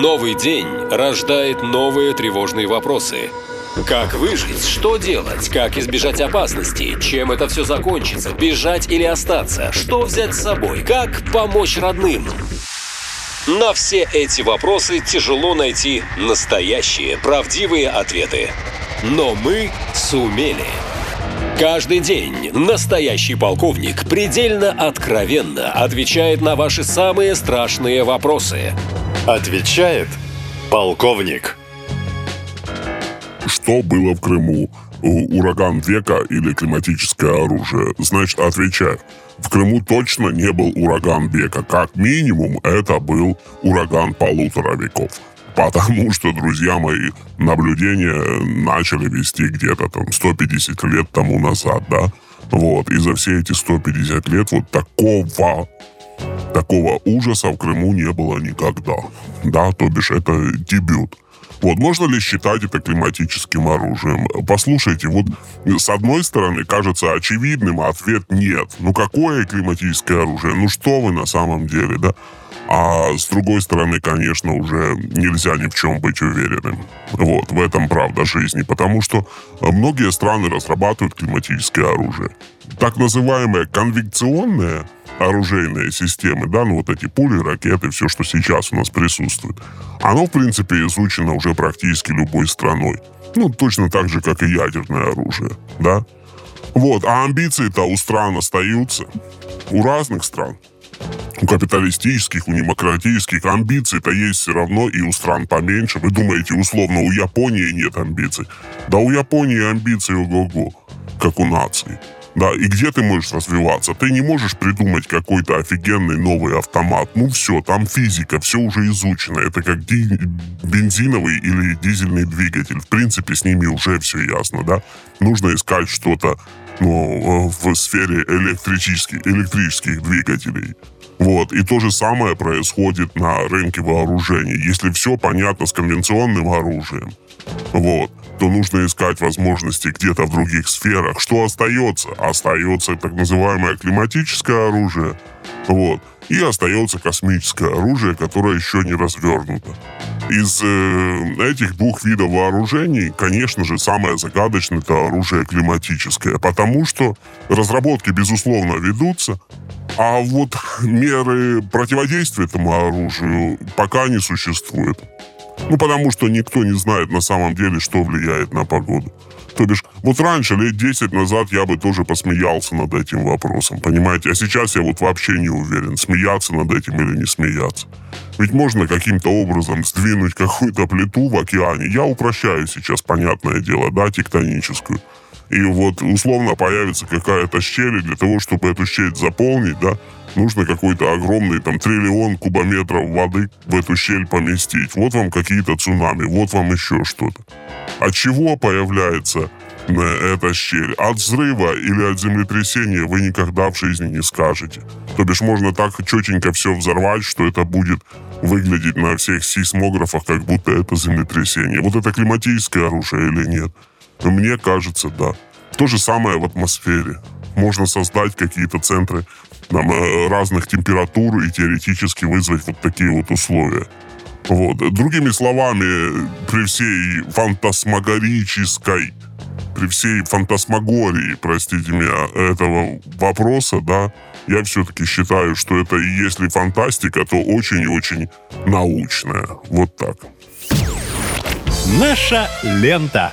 Новый день рождает новые тревожные вопросы. Как выжить? Что делать? Как избежать опасности? Чем это все закончится? Бежать или остаться? Что взять с собой? Как помочь родным? На все эти вопросы тяжело найти настоящие, правдивые ответы. Но мы сумели. Каждый день настоящий полковник предельно откровенно отвечает на ваши самые страшные вопросы. Отвечает полковник. Что было в Крыму? Ураган века или климатическое оружие? Значит, отвечаю. В Крыму точно не был ураган века. Как минимум, это был ураган полутора веков. Потому что, друзья мои, наблюдения начали вести где-то там 150 лет тому назад, да? Вот, и за все эти 150 лет вот такого Такого ужаса в Крыму не было никогда. Да, то бишь это дебют. Вот, можно ли считать это климатическим оружием? Послушайте, вот с одной стороны кажется очевидным, а ответ нет. Ну какое климатическое оружие? Ну что вы на самом деле, да? А с другой стороны, конечно, уже нельзя ни в чем быть уверенным. Вот, в этом правда жизни. Потому что многие страны разрабатывают климатическое оружие. Так называемые конвекционные оружейные системы, да, ну вот эти пули, ракеты, все, что сейчас у нас присутствует, оно, в принципе, изучено уже практически любой страной. Ну, точно так же, как и ядерное оружие, да. Вот, а амбиции-то у стран остаются, у разных стран. У капиталистических, у демократических амбиций-то есть все равно и у стран поменьше. Вы думаете, условно, у Японии нет амбиций? Да у Японии амбиции ого-го, как у нации. Да, и где ты можешь развиваться? Ты не можешь придумать какой-то офигенный новый автомат. Ну все, там физика, все уже изучено. Это как ди- бензиновый или дизельный двигатель. В принципе, с ними уже все ясно, да? Нужно искать что-то ну, э, в сфере электрических, электрических двигателей. Вот. И то же самое происходит на рынке вооружений. Если все понятно с конвенционным оружием, вот, то нужно искать возможности где-то в других сферах. Что остается? Остается так называемое климатическое оружие, вот, и остается космическое оружие, которое еще не развернуто. Из э, этих двух видов вооружений, конечно же, самое загадочное это оружие климатическое, потому что разработки, безусловно, ведутся, а вот меры противодействия этому оружию пока не существует. Ну, потому что никто не знает на самом деле, что влияет на погоду. То бишь, вот раньше, лет 10 назад, я бы тоже посмеялся над этим вопросом, понимаете? А сейчас я вот вообще не уверен, смеяться над этим или не смеяться. Ведь можно каким-то образом сдвинуть какую-то плиту в океане. Я упрощаю сейчас, понятное дело, да, тектоническую. И вот условно появится какая-то щель, и для того, чтобы эту щель заполнить, да, нужно какой-то огромный там триллион кубометров воды в эту щель поместить. Вот вам какие-то цунами, вот вам еще что-то. От чего появляется э, эта щель? От взрыва или от землетрясения вы никогда в жизни не скажете. То бишь можно так четенько все взорвать, что это будет выглядеть на всех сейсмографах, как будто это землетрясение. Вот это климатическое оружие или нет? Мне кажется, да. То же самое в атмосфере. Можно создать какие-то центры там, э, разных температур и теоретически вызвать вот такие вот условия. Вот. Другими словами, при всей фантасмагорической, при всей фантасмагории, простите меня, этого вопроса, да, я все-таки считаю, что это и если фантастика, то очень и очень научная. Вот так. Наша лента.